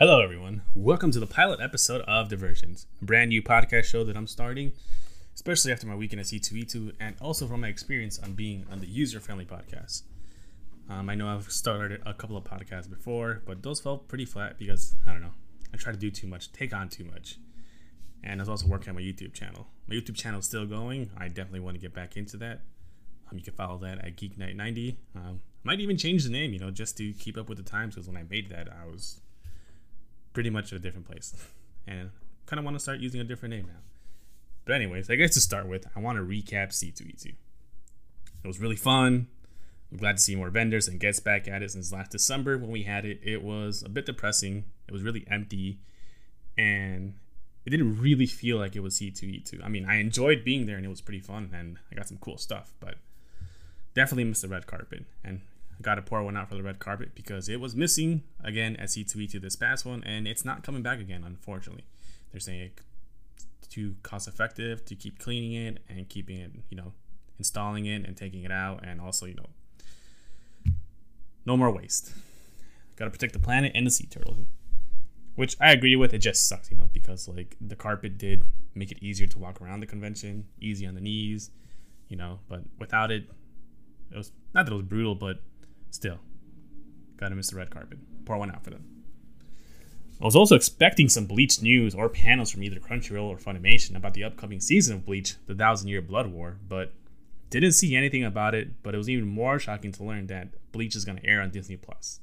Hello, everyone. Welcome to the pilot episode of Diversions, a brand new podcast show that I'm starting, especially after my weekend at C2E2 and also from my experience on being on the user friendly podcast. Um, I know I've started a couple of podcasts before, but those felt pretty flat because, I don't know, I try to do too much, take on too much. And I was also working on my YouTube channel. My YouTube channel is still going. I definitely want to get back into that. Um, you can follow that at Geek Night 90. Um, might even change the name, you know, just to keep up with the times because when I made that, I was pretty much at a different place. And kind of want to start using a different name now. But, anyways, I guess to start with, I want to recap C2E2. It was really fun. I'm glad to see more vendors and guests back at it since last December when we had it. It was a bit depressing. It was really empty. And it didn't really feel like it was C2E2. I mean, I enjoyed being there and it was pretty fun and I got some cool stuff, but definitely missed the red carpet. And got to pour one out for the red carpet because it was missing again at C2E2 this past one, and it's not coming back again, unfortunately. They're saying it's too cost effective to keep cleaning it and keeping it, you know, installing it and taking it out, and also, you know, no more waste. Got to protect the planet and the sea turtles, which I agree with. It just sucks, you know, because like the carpet did make it easier to walk around the convention, easy on the knees, you know, but without it, it was not that it was brutal, but Still, gotta miss the red carpet. Pour one out for them. I was also expecting some Bleach news or panels from either Crunchyroll or Funimation about the upcoming season of Bleach, The Thousand Year Blood War, but didn't see anything about it. But it was even more shocking to learn that Bleach is going to air on Disney Plus,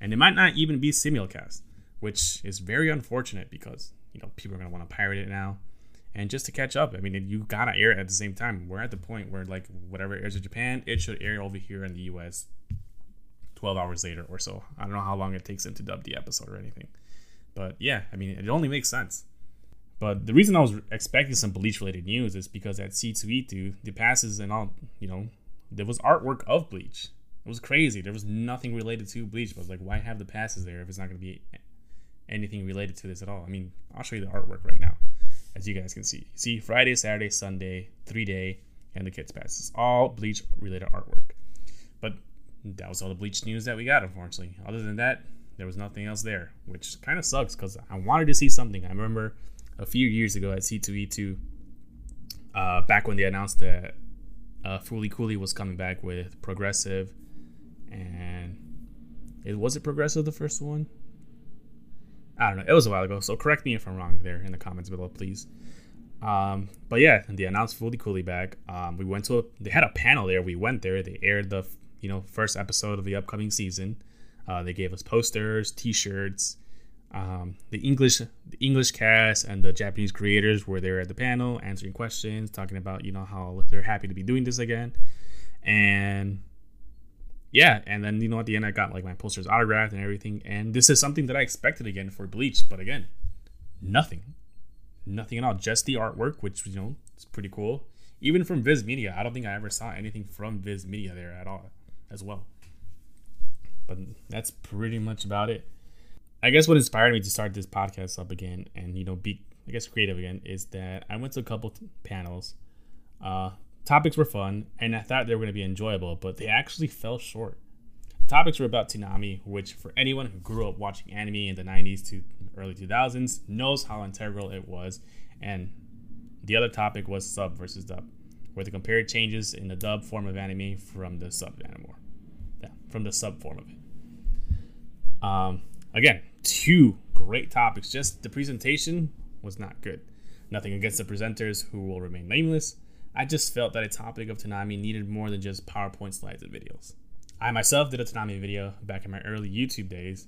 and it might not even be simulcast, which is very unfortunate because you know people are going to want to pirate it now. And just to catch up, I mean, you gotta air it at the same time. We're at the point where like whatever airs in Japan, it should air over here in the U.S. 12 hours later or so. I don't know how long it takes them to dub the episode or anything. But yeah, I mean, it only makes sense. But the reason I was expecting some Bleach related news is because at C2E2, the passes and all, you know, there was artwork of Bleach. It was crazy. There was nothing related to Bleach. But I was like, why have the passes there if it's not going to be anything related to this at all? I mean, I'll show you the artwork right now, as you guys can see. See, Friday, Saturday, Sunday, three day, and the kids' passes. All Bleach related artwork. But that was all the Bleach news that we got, unfortunately. Other than that, there was nothing else there, which kind of sucks because I wanted to see something. I remember a few years ago at C2E2, uh, back when they announced that uh, Fooly Cooly was coming back with Progressive, and it was it Progressive the first one? I don't know. It was a while ago, so correct me if I'm wrong there in the comments below, please. Um, but yeah, they announced Fooly Cooly back. Um, we went to a, they had a panel there. We went there. They aired the you know first episode of the upcoming season. Uh, they gave us posters, T-shirts. Um, the English the English cast and the Japanese creators were there at the panel answering questions, talking about you know how they're happy to be doing this again, and yeah, and then you know at the end I got like my posters autographed and everything, and this is something that I expected again for Bleach, but again, nothing, nothing at all. Just the artwork, which you know is pretty cool. Even from Viz Media, I don't think I ever saw anything from Viz Media there at all as well. But that's pretty much about it. I guess what inspired me to start this podcast up again and you know be I guess creative again is that I went to a couple panels. Uh, topics were fun and I thought they were going to be enjoyable, but they actually fell short. Topics were about Toonami, which for anyone who grew up watching anime in the 90s to early 2000s knows how integral it was. And the other topic was sub versus dub, where they compared changes in the dub form of anime from the sub anime from the sub form of it. Um, again, two great topics. Just the presentation was not good. Nothing against the presenters who will remain nameless. I just felt that a topic of Toonami needed more than just PowerPoint slides and videos. I myself did a Toonami video back in my early YouTube days.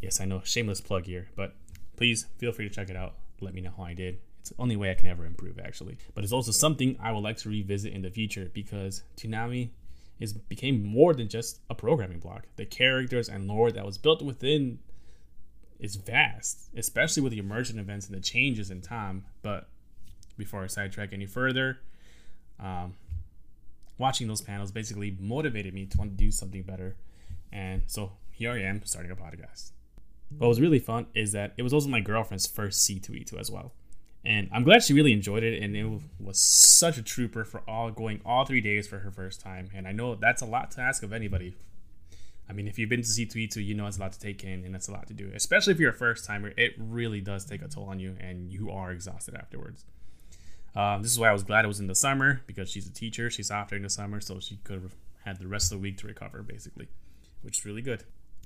Yes, I know, shameless plug here, but please feel free to check it out. Let me know how I did. It's the only way I can ever improve, actually. But it's also something I would like to revisit in the future because Toonami is became more than just a programming block. The characters and lore that was built within is vast, especially with the emergent events and the changes in time. But before I sidetrack any further, um, watching those panels basically motivated me to want to do something better. And so here I am starting a podcast. What was really fun is that it was also my girlfriend's first C2E2 as well. And I'm glad she really enjoyed it, and it was such a trooper for all going all three days for her first time. And I know that's a lot to ask of anybody. I mean, if you've been to C2E2, you know it's a lot to take in and it's a lot to do, especially if you're a first timer. It really does take a toll on you and you are exhausted afterwards. Um, this is why I was glad it was in the summer because she's a teacher. She's off during the summer, so she could have had the rest of the week to recover, basically, which is really good.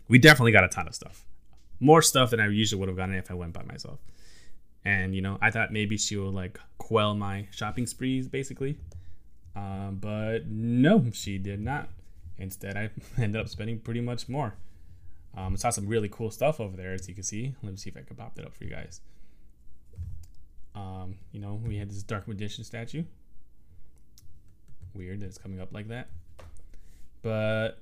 We definitely got a ton of stuff, more stuff than I usually would have gotten if I went by myself. And you know, I thought maybe she would like quell my shopping sprees, basically, um, but no, she did not. Instead, I ended up spending pretty much more. Um, I saw some really cool stuff over there, as you can see. Let me see if I can pop that up for you guys. Um, you know, we had this Dark Magician statue. Weird that it's coming up like that. But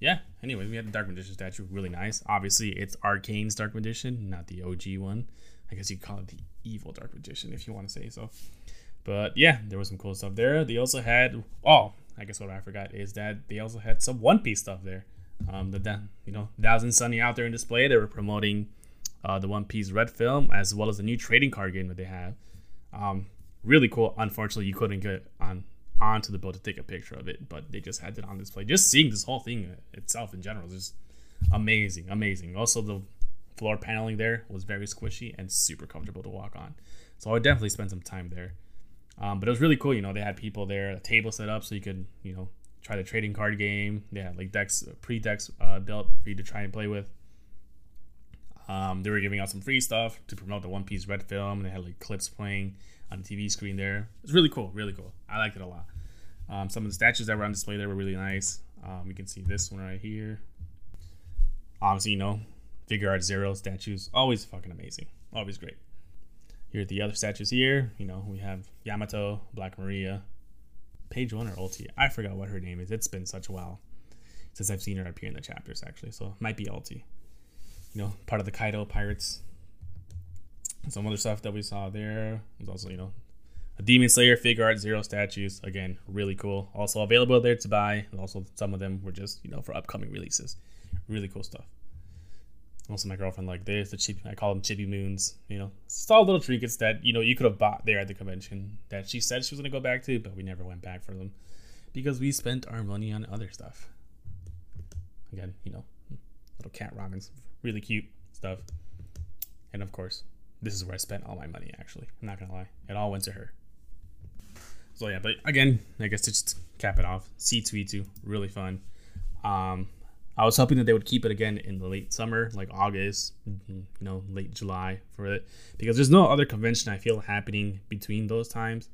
yeah, anyway, we had the Dark Magician statue. Really nice. Obviously, it's Arkana's Dark Magician, not the OG one. I guess you call it the evil Dark Magician if you want to say so. But yeah, there was some cool stuff there. They also had oh, I guess what I forgot is that they also had some One Piece stuff there. Um, the you know Thousand Sunny out there in display. They were promoting uh, the One Piece Red film as well as the new trading card game that they have. Um, really cool. Unfortunately, you couldn't get on onto the boat to take a picture of it, but they just had it on display. Just seeing this whole thing itself in general is just amazing, amazing. Also, the floor paneling there was very squishy and super comfortable to walk on. So I would definitely spend some time there. Um, but it was really cool. You know, they had people there, a table set up so you could, you know, try the trading card game. They had like decks, pre decks uh, built for you to try and play with. Um, they were giving out some free stuff to promote the One Piece Red film. They had like clips playing on the TV screen there. It was really cool, really cool. I liked it a lot. Um, some of the statues that were on display there were really nice. Um, you can see this one right here. Obviously, you know, Figuarts Zero statues, always fucking amazing. Always great. Here are the other statues here. You know, we have Yamato, Black Maria, Page One or Ulti. I forgot what her name is. It's been such a while since I've seen her appear in the chapters, actually. So might be Ulti. You know, part of the Kaido Pirates. Some other stuff that we saw there was also, you know, a Demon Slayer Figuart Zero statues. Again, really cool. Also available there to buy. And Also, some of them were just, you know, for upcoming releases. Really cool stuff. Also, my girlfriend like there's the cheap. I call them chibi moons. You know, it's all little trinkets that you know you could have bought there at the convention that she said she was gonna go back to, but we never went back for them because we spent our money on other stuff. Again, you know, little cat ramens, really cute stuff, and of course, this is where I spent all my money. Actually, I'm not gonna lie, it all went to her. So yeah, but again, I guess to just cap it off, C2E2, really fun. Um, I was hoping that they would keep it again in the late summer, like August, mm-hmm, you know, late July for it, because there's no other convention I feel happening between those times.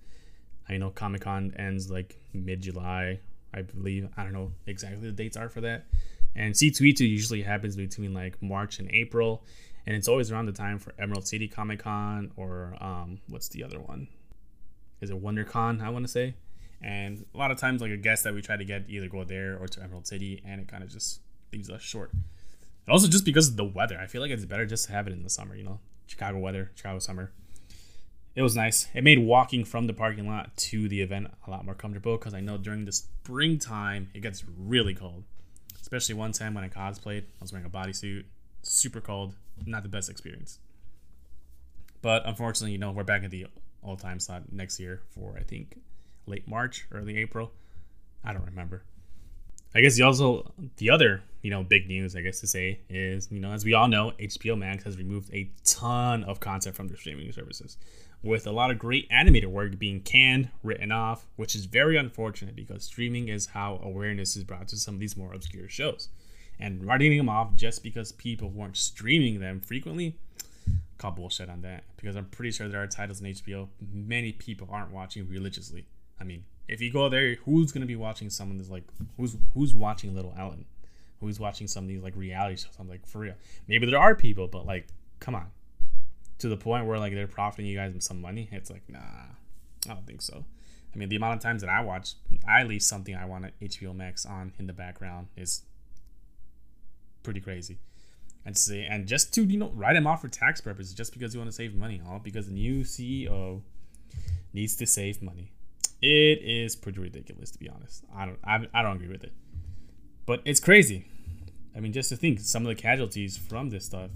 I know Comic Con ends like mid July, I believe. I don't know exactly the dates are for that. And C2E2 usually happens between like March and April, and it's always around the time for Emerald City Comic Con or um, what's the other one? Is it WonderCon? I want to say. And a lot of times, like a guest that we try to get either go there or to Emerald City, and it kind of just leaves us short. And also just because of the weather, I feel like it's better just to have it in the summer. You know, Chicago weather, Chicago summer. It was nice. It made walking from the parking lot to the event a lot more comfortable because I know during the springtime it gets really cold. Especially one time when I cosplayed, I was wearing a bodysuit, super cold, not the best experience. But unfortunately, you know, we're back at the all time slot next year for I think late March, early April. I don't remember. I guess the also the other you know big news I guess to say is you know as we all know HBO Max has removed a ton of content from their streaming services, with a lot of great animated work being canned, written off, which is very unfortunate because streaming is how awareness is brought to some of these more obscure shows, and writing them off just because people weren't streaming them frequently. Call bullshit on that because I'm pretty sure there are titles in HBO many people aren't watching religiously. I mean, if you go there, who's gonna be watching someone that's like who's who's watching Little Ellen? Who's watching some of these like reality shows? I'm like, for real. Maybe there are people, but like, come on. To the point where like they're profiting you guys some money, it's like, nah, I don't think so. I mean, the amount of times that I watch, I leave something I want HBO Max on in the background is pretty crazy. And see, and just to you know write them off for tax purposes, just because you want to save money, all because the new CEO needs to save money. It is pretty ridiculous, to be honest. I don't, I, I don't agree with it, but it's crazy. I mean, just to think, some of the casualties from this stuff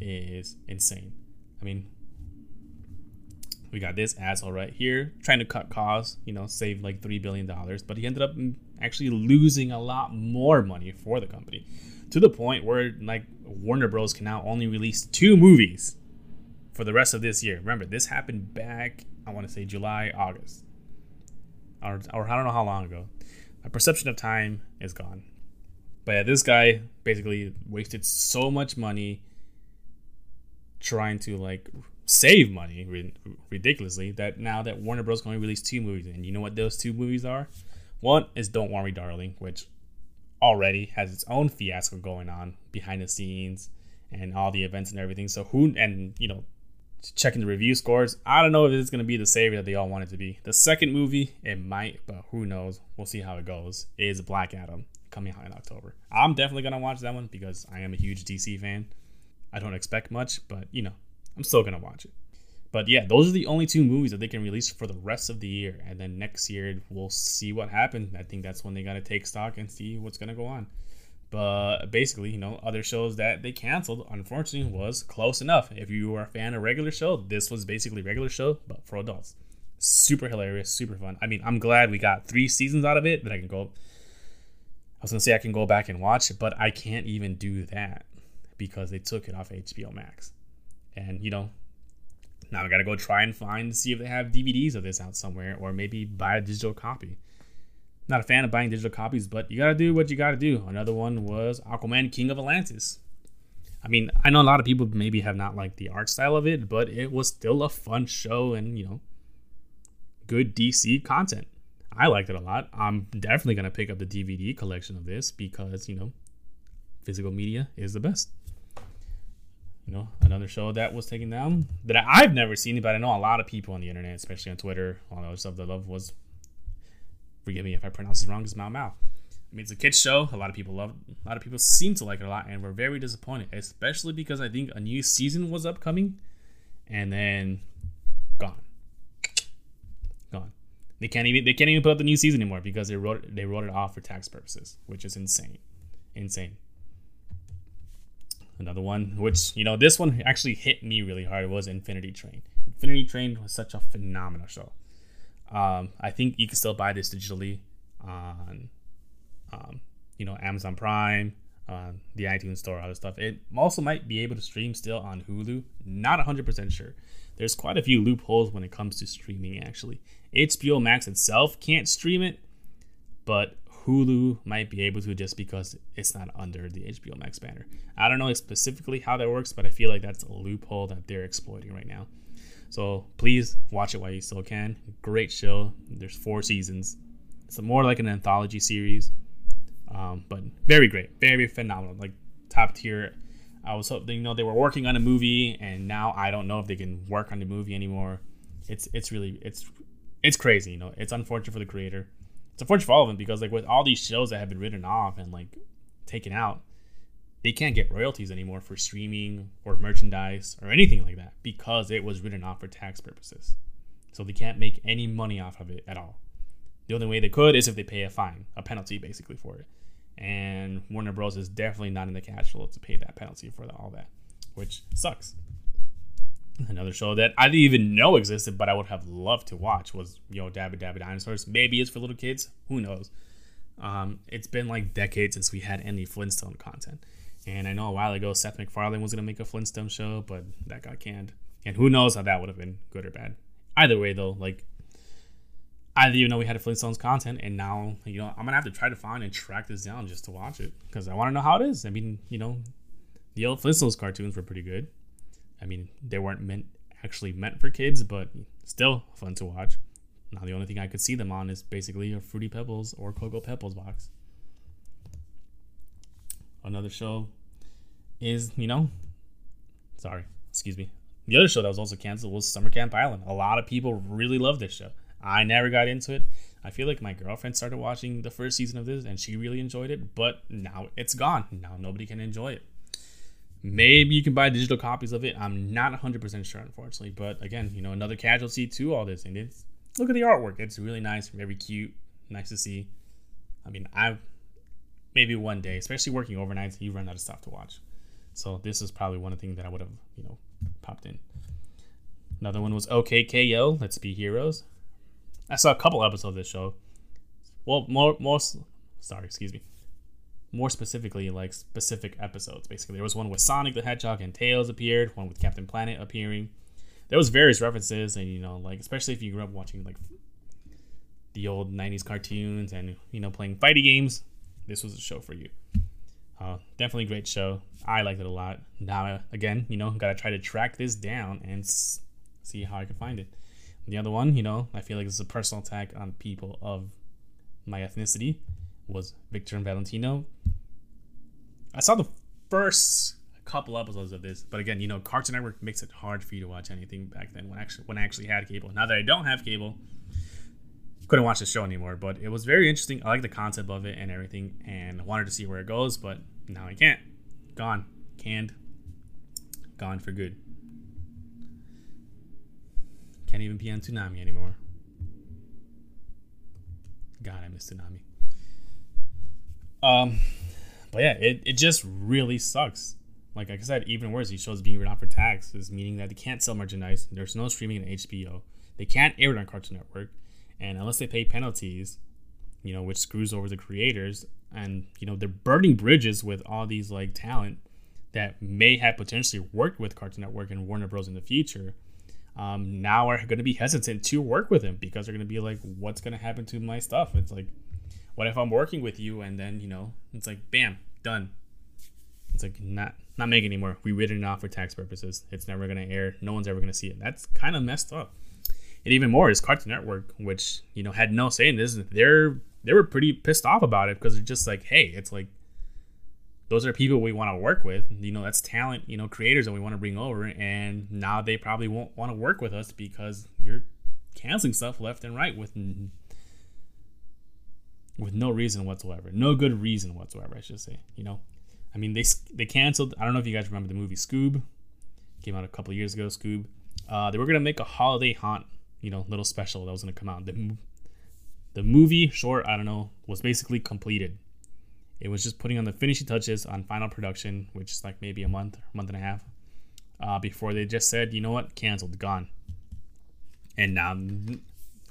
is insane. I mean, we got this asshole right here trying to cut costs, you know, save like $3 billion, but he ended up actually losing a lot more money for the company to the point where like Warner Bros. can now only release two movies for the rest of this year. Remember, this happened back, I want to say July, August, or, or I don't know how long ago. My perception of time is gone. But yeah, this guy basically wasted so much money trying to like save money ridiculously that now that Warner Bros. going to release two movies, and you know what those two movies are? One is Don't Worry, Darling, which already has its own fiasco going on behind the scenes and all the events and everything. So who and you know checking the review scores, I don't know if it's going to be the savior that they all want it to be. The second movie, it might, but who knows? We'll see how it goes. Is Black Adam coming out in October? I'm definitely going to watch that one because I am a huge DC fan. I don't expect much, but you know, I'm still gonna watch it. But yeah, those are the only two movies that they can release for the rest of the year, and then next year we'll see what happens. I think that's when they gotta take stock and see what's gonna go on. But basically, you know, other shows that they canceled, unfortunately, was close enough. If you are a fan of regular show, this was basically regular show, but for adults. Super hilarious, super fun. I mean, I'm glad we got three seasons out of it that I can go. I was gonna say I can go back and watch it, but I can't even do that because they took it off HBO Max. And, you know, now I gotta go try and find see if they have DVDs of this out somewhere or maybe buy a digital copy. Not a fan of buying digital copies, but you gotta do what you gotta do. Another one was Aquaman King of Atlantis. I mean, I know a lot of people maybe have not liked the art style of it, but it was still a fun show and, you know, good DC content. I liked it a lot. I'm definitely going to pick up the DVD collection of this because, you know, physical media is the best you know, another show that was taken down that I've never seen, but I know a lot of people on the internet, especially on Twitter, all the other stuff that love was. Forgive me if I pronounce it wrong. Is Mao Mao. I mean, it's a kids show. A lot of people love. A lot of people seem to like it a lot, and we're very disappointed, especially because I think a new season was upcoming, and then gone, gone. They can't even they can't even put up the new season anymore because they wrote they wrote it off for tax purposes, which is insane, insane. Another one, which you know, this one actually hit me really hard was Infinity Train. Infinity Train was such a phenomenal show. Um, I think you can still buy this digitally on, um, you know, Amazon Prime, uh, the iTunes Store, other stuff. It also might be able to stream still on Hulu. Not 100% sure. There's quite a few loopholes when it comes to streaming. Actually, HBO Max itself can't stream it, but Hulu might be able to just because it's not under the HBO Max banner. I don't know specifically how that works, but I feel like that's a loophole that they're exploiting right now. So please watch it while you still can. Great show. There's four seasons. It's more like an anthology series, um, but very great, very phenomenal, like top tier. I was hoping, you know, they were working on a movie, and now I don't know if they can work on the movie anymore. It's it's really it's it's crazy, you know. It's unfortunate for the creator it's unfortunate for all of them because like with all these shows that have been written off and like taken out, they can't get royalties anymore for streaming or merchandise or anything like that because it was written off for tax purposes. So they can't make any money off of it at all. The only way they could is if they pay a fine, a penalty basically for it. And Warner Bros. is definitely not in the cash flow to pay that penalty for all that, which sucks. Another show that I didn't even know existed, but I would have loved to watch was Yo Dabba Dabba Dinosaurs. Maybe it's for little kids. Who knows? Um, it's been like decades since we had any Flintstone content. And I know a while ago Seth MacFarlane was going to make a Flintstone show, but that got canned. And who knows how that would have been good or bad. Either way, though, like, I didn't even know we had a Flintstones content, and now, you know, I'm going to have to try to find and track this down just to watch it because I want to know how it is. I mean, you know, the old Flintstones cartoons were pretty good. I mean, they weren't meant actually meant for kids, but still fun to watch. Now the only thing I could see them on is basically a Fruity Pebbles or Cocoa Pebbles box. Another show is, you know, sorry, excuse me. The other show that was also canceled was Summer Camp Island. A lot of people really love this show. I never got into it. I feel like my girlfriend started watching the first season of this and she really enjoyed it, but now it's gone. Now nobody can enjoy it. Maybe you can buy digital copies of it. I'm not 100% sure, unfortunately. But again, you know, another casualty to all this. And it's look at the artwork. It's really nice, very cute, nice to see. I mean, I maybe one day, especially working overnights, you run out of stuff to watch. So this is probably one of the things that I would have, you know, popped in. Another one was OK K.O., Let's Be Heroes. I saw a couple episodes of this show. Well, more, more, sorry, excuse me. More specifically, like specific episodes. Basically, there was one with Sonic the Hedgehog and Tails appeared. One with Captain Planet appearing. There was various references, and you know, like especially if you grew up watching like the old '90s cartoons and you know playing fighting games, this was a show for you. Uh, definitely great show. I liked it a lot. Now, again, you know, gotta try to track this down and s- see how I can find it. The other one, you know, I feel like it's a personal attack on people of my ethnicity, was Victor and Valentino. I saw the first couple episodes of this, but again, you know, Cartoon Network makes it hard for you to watch anything back then when actually when I actually had cable. Now that I don't have cable, couldn't watch the show anymore. But it was very interesting. I like the concept of it and everything, and wanted to see where it goes. But now I can't. Gone, canned, gone for good. Can't even be on Toonami anymore. God, I miss Toonami. Um, but yeah, it, it just really sucks. Like, I said, even worse, these shows being written off for taxes, meaning that they can't sell merchandise. There's no streaming in HBO. They can't air it on Cartoon Network, and unless they pay penalties, you know, which screws over the creators, and you know they're burning bridges with all these like talent that may have potentially worked with Cartoon Network and Warner Bros in the future. Um, now are going to be hesitant to work with him because they're going to be like, what's going to happen to my stuff? It's like, what if I'm working with you and then you know it's like, bam, done. It's like not not making anymore. We written it off for tax purposes. It's never going to air. No one's ever going to see it. That's kind of messed up. And even more is Cartoon Network, which you know had no say in this. They're they were pretty pissed off about it because they're just like, hey, it's like those are people we want to work with. You know, that's talent, you know, creators that we want to bring over. And now they probably won't want to work with us because you're canceling stuff left and right with with no reason whatsoever. No good reason whatsoever, I should say. You know, I mean, they they canceled. I don't know if you guys remember the movie Scoob. Came out a couple years ago. Scoob. Uh, they were gonna make a holiday haunt, you know, little special that was gonna come out. The, the movie short, I don't know, was basically completed. It was just putting on the finishing touches on final production, which is like maybe a month, month and a half, uh, before they just said, you know what, canceled, gone. And now,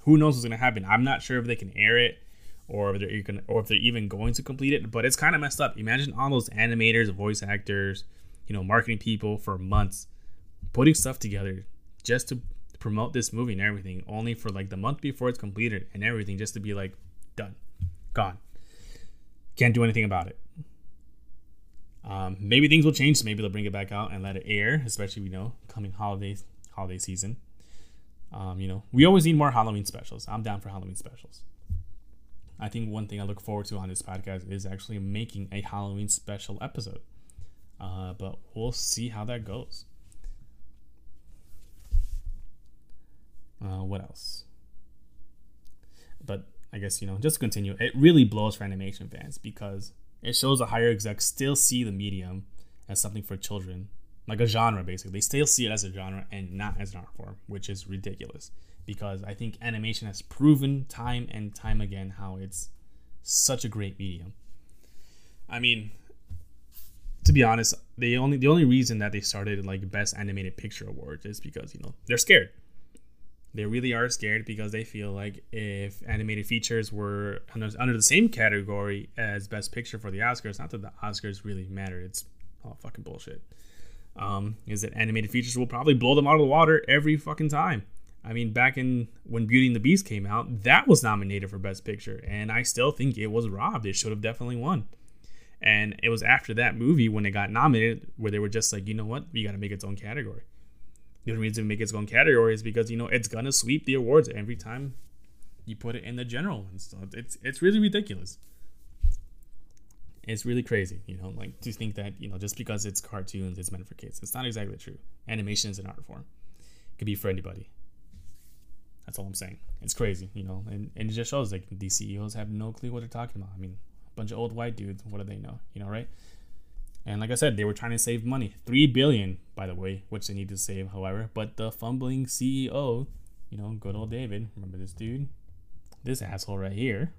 who knows what's gonna happen? I'm not sure if they can air it or if they're gonna, or if they're even going to complete it. But it's kind of messed up. Imagine all those animators, voice actors, you know, marketing people for months putting stuff together just to promote this movie and everything, only for like the month before it's completed and everything, just to be like done, gone. Can't do anything about it. Um, maybe things will change. Maybe they'll bring it back out and let it air, especially you know coming holidays, holiday season. Um, you know, we always need more Halloween specials. I'm down for Halloween specials. I think one thing I look forward to on this podcast is actually making a Halloween special episode. Uh, but we'll see how that goes. Uh, what else? But I guess you know, just continue. It really blows for animation fans because it shows the higher execs still see the medium as something for children, like a genre basically. They still see it as a genre and not as an art form, which is ridiculous. Because I think animation has proven time and time again how it's such a great medium. I mean, to be honest, the only the only reason that they started like best animated picture awards is because you know they're scared they really are scared because they feel like if animated features were under, under the same category as best picture for the oscars not that the oscars really matter it's all fucking bullshit. Um, is that animated features will probably blow them out of the water every fucking time. I mean back in when beauty and the beast came out that was nominated for best picture and i still think it was robbed. It should have definitely won. And it was after that movie when it got nominated where they were just like you know what? We got to make its own category the reason to make its own category is because you know it's gonna sweep the awards every time you put it in the general ones. So it's it's really ridiculous. It's really crazy, you know, like to think that you know just because it's cartoons, it's meant for kids. It's not exactly true. Animation is an art form. It could be for anybody. That's all I'm saying. It's crazy, you know, and, and it just shows like these CEOs have no clue what they're talking about. I mean, a bunch of old white dudes, what do they know? You know, right? And like I said, they were trying to save money. Three billion, by the way, which they need to save, however. But the fumbling CEO, you know, good old David, remember this dude? This asshole right here.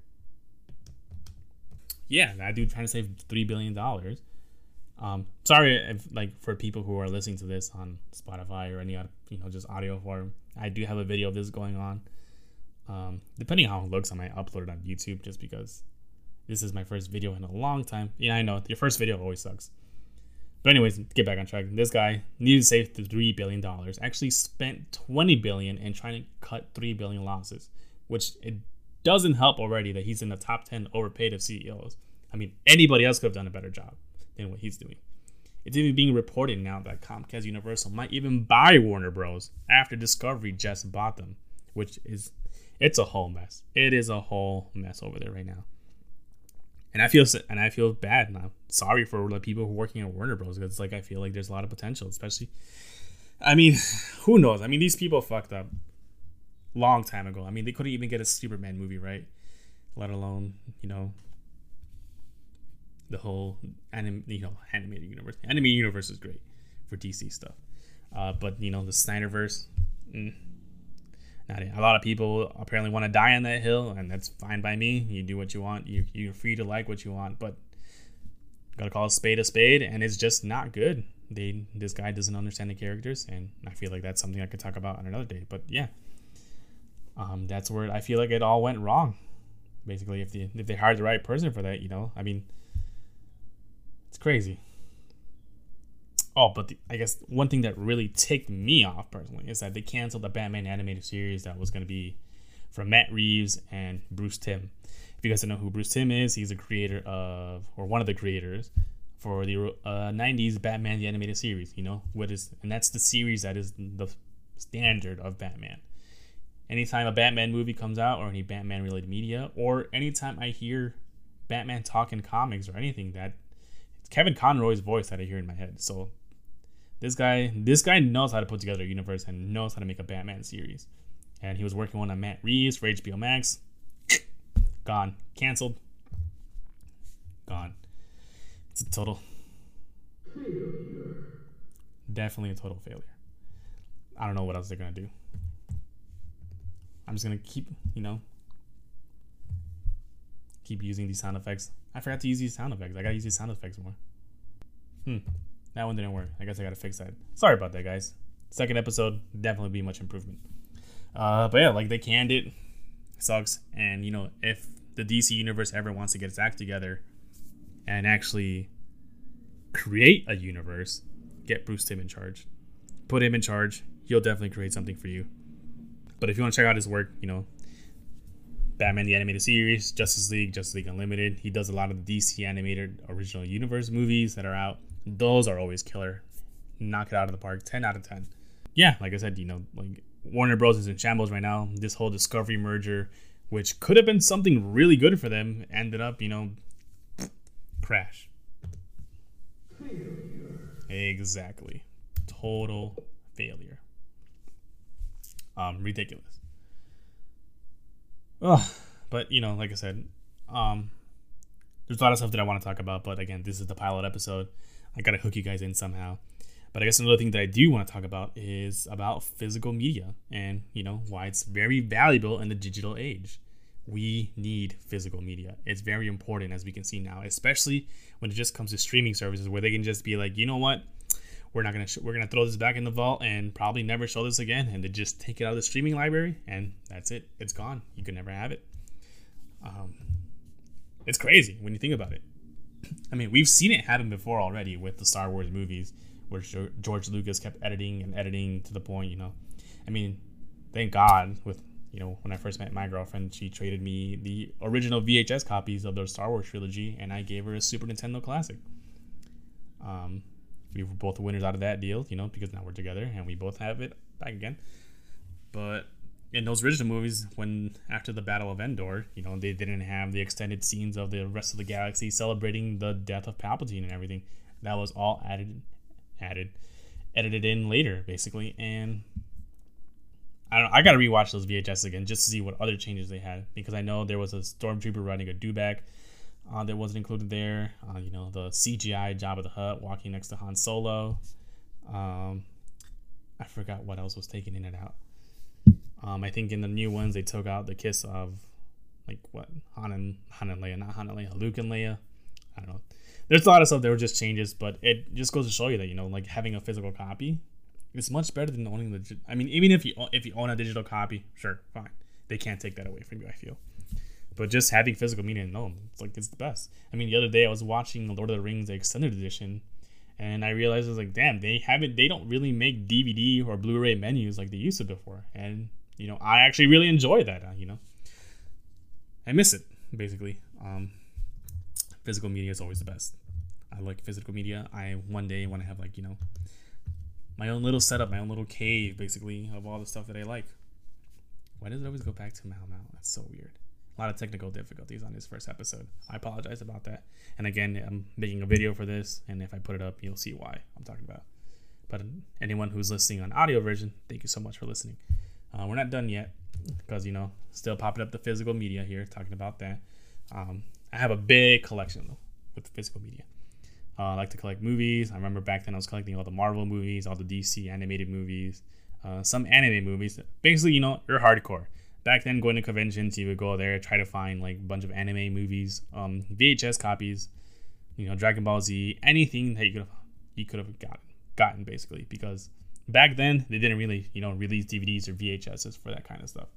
Yeah, that dude trying to save three billion dollars. Um, sorry if like for people who are listening to this on Spotify or any other you know just audio form. I do have a video of this going on. Um, depending on how it looks, I might upload it on YouTube just because this is my first video in a long time. Yeah, I know your first video always sucks. But anyways, get back on track. This guy needed to save the three billion dollars. Actually spent twenty billion and trying to cut three billion losses, which it doesn't help already that he's in the top ten overpaid of CEOs. I mean, anybody else could have done a better job than what he's doing. It's even being reported now that Comcast Universal might even buy Warner Bros. after Discovery just bought them, which is it's a whole mess. It is a whole mess over there right now. And I feel and I feel bad now. Sorry for the people who are working at Warner Bros. Because like I feel like there's a lot of potential, especially. I mean, who knows? I mean, these people fucked up long time ago. I mean, they couldn't even get a Superman movie right, let alone you know the whole anim, you know animated universe. Animated universe is great for DC stuff, uh, but you know the Snyderverse. Mm, not a lot of people apparently want to die on that hill, and that's fine by me. You do what you want. You you're free to like what you want, but gotta call a spade a spade, and it's just not good. They this guy doesn't understand the characters, and I feel like that's something I could talk about on another day. But yeah, um, that's where I feel like it all went wrong. Basically, if they if they hired the right person for that, you know, I mean, it's crazy. Oh, but the, I guess one thing that really ticked me off personally is that they canceled the Batman animated series that was going to be from Matt Reeves and Bruce Timm. If you guys don't know who Bruce Timm is, he's a creator of, or one of the creators for the uh, 90s Batman the animated series. You know what is, and that's the series that is the standard of Batman. Anytime a Batman movie comes out, or any Batman related media, or anytime I hear Batman talking comics or anything, that it's Kevin Conroy's voice that I hear in my head. So this guy, this guy knows how to put together a universe and knows how to make a Batman series. And he was working on a Matt Reeves for HBO Max. Gone, canceled. Gone. It's a total. Definitely a total failure. I don't know what else they're gonna do. I'm just gonna keep, you know, keep using these sound effects. I forgot to use these sound effects. I gotta use these sound effects more. Hmm. That one didn't work. I guess I gotta fix that. Sorry about that, guys. Second episode definitely be much improvement. Uh, but yeah, like they canned it. Sucks. And you know, if the DC universe ever wants to get its act together and actually create a universe, get Bruce Timm in charge. Put him in charge. He'll definitely create something for you. But if you want to check out his work, you know, Batman the Animated Series, Justice League, Justice League Unlimited. He does a lot of the DC animated original universe movies that are out. Those are always killer. Knock it out of the park. 10 out of 10. Yeah, like I said, you know, like Warner Bros. is in shambles right now. This whole Discovery merger, which could have been something really good for them, ended up, you know, crash. Exactly. Total failure. Um, ridiculous. Ugh. But, you know, like I said, um, there's a lot of stuff that I want to talk about, but again, this is the pilot episode. I gotta hook you guys in somehow. But I guess another thing that I do want to talk about is about physical media and you know why it's very valuable in the digital age. We need physical media. It's very important as we can see now, especially when it just comes to streaming services where they can just be like, you know what, we're not gonna sh- we're gonna throw this back in the vault and probably never show this again, and they just take it out of the streaming library and that's it. It's gone. You can never have it. Um, it's crazy when you think about it. I mean, we've seen it happen before already with the Star Wars movies, where George Lucas kept editing and editing to the point, you know. I mean, thank God with you know when I first met my girlfriend, she traded me the original VHS copies of the Star Wars trilogy, and I gave her a Super Nintendo Classic. Um, we were both winners out of that deal, you know, because now we're together and we both have it back again. But in those original movies, when after the Battle of Endor, you know, they didn't have the extended scenes of the rest of the galaxy celebrating the death of Palpatine and everything. That was all added, added, edited in later, basically. And I don't. I gotta rewatch those VHS again just to see what other changes they had because I know there was a stormtrooper riding a dewback uh, that wasn't included there. Uh, you know, the CGI Jabba the Hutt walking next to Han Solo. Um, I forgot what else was taken in and out. Um, I think in the new ones they took out the kiss of like what Han and Han and Leia, not Han and Leia, Luke and Leia. I don't know. there's a lot of stuff that were just changes, but it just goes to show you that you know, like having a physical copy is much better than owning the. I mean, even if you if you own a digital copy, sure, fine, they can't take that away from you. I feel, but just having physical media, no, it's like it's the best. I mean, the other day I was watching Lord of the Rings the extended edition, and I realized I was like, damn, they haven't, they don't really make DVD or Blu-ray menus like they used to before, and you know, I actually really enjoy that. Uh, you know, I miss it basically. Um, physical media is always the best. I like physical media. I one day want to have like you know my own little setup, my own little cave, basically of all the stuff that I like. Why does it always go back to Mao Mao? That's so weird. A lot of technical difficulties on this first episode. I apologize about that. And again, I'm making a video for this, and if I put it up, you'll see why I'm talking about. But anyone who's listening on audio version, thank you so much for listening. Uh, we're not done yet because you know still popping up the physical media here, talking about that. Um, I have a big collection though with physical media. Uh, I like to collect movies. I remember back then I was collecting all the Marvel movies, all the DC animated movies, uh, some anime movies. Basically, you know, you're hardcore. Back then, going to conventions, you would go there, try to find like a bunch of anime movies, um, VHS copies, you know, Dragon Ball Z, anything that you could have, you could have gotten, gotten basically, because back then they didn't really, you know, release DVDs or VHSs for that kind of stuff,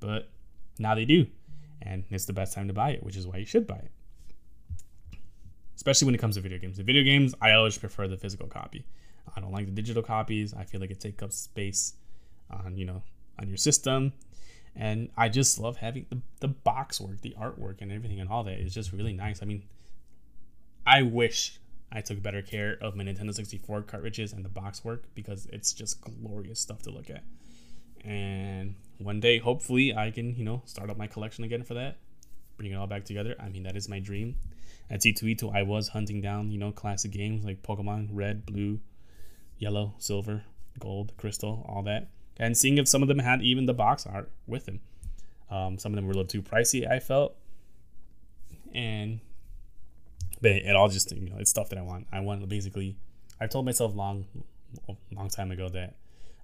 but now they do, and it's the best time to buy it, which is why you should buy it especially when it comes to video games. The video games, I always prefer the physical copy. I don't like the digital copies. I feel like it takes up space on you know on your system, and I just love having the, the box work, the artwork, and everything, and all that is just really nice. I mean, I wish I took better care of my Nintendo 64 cartridges and the box work because it's just glorious stuff to look at. And one day, hopefully, I can you know start up my collection again for that, bring it all back together. I mean, that is my dream at C2E2, I was hunting down, you know, classic games like Pokemon Red, Blue, Yellow, Silver, Gold, Crystal, all that, and seeing if some of them had even the box art with them. Um, some of them were a little too pricey, I felt, and but it all just you know it's stuff that I want. I want basically. I've told myself long, long time ago that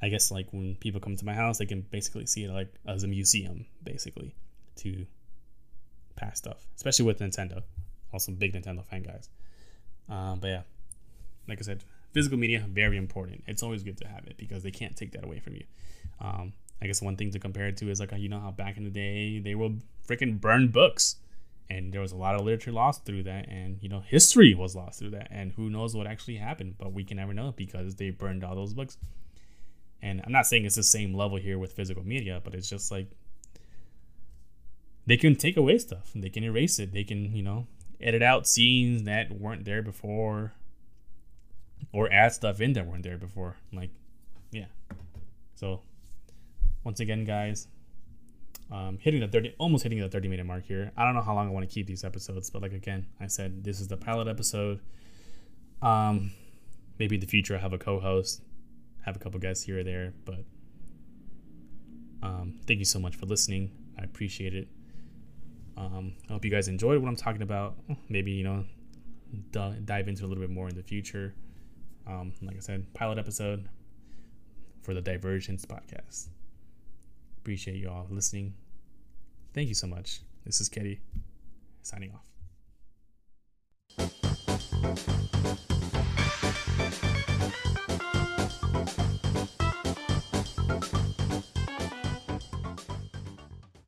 I guess like when people come to my house, they can basically see it like as a museum, basically, to past stuff, especially with Nintendo also big Nintendo fan guys. Um, but yeah, like I said, physical media very important. It's always good to have it because they can't take that away from you. Um, I guess one thing to compare it to is like you know how back in the day they will freaking burn books, and there was a lot of literature lost through that, and you know history was lost through that, and who knows what actually happened, but we can never know because they burned all those books. And I'm not saying it's the same level here with physical media, but it's just like they can take away stuff, they can erase it, they can you know edit out scenes that weren't there before or add stuff in that weren't there before. Like, yeah. So, once again, guys, um, hitting the 30, almost hitting the 30 minute mark here. I don't know how long I want to keep these episodes, but like again, I said this is the pilot episode. Um, maybe in the future I have a co-host, have a couple guests here or there, but um, thank you so much for listening. I appreciate it. Um, I hope you guys enjoyed what I'm talking about. Maybe, you know, d- dive into a little bit more in the future. Um, like I said, pilot episode for the Diversions podcast. Appreciate you all listening. Thank you so much. This is Keti signing off.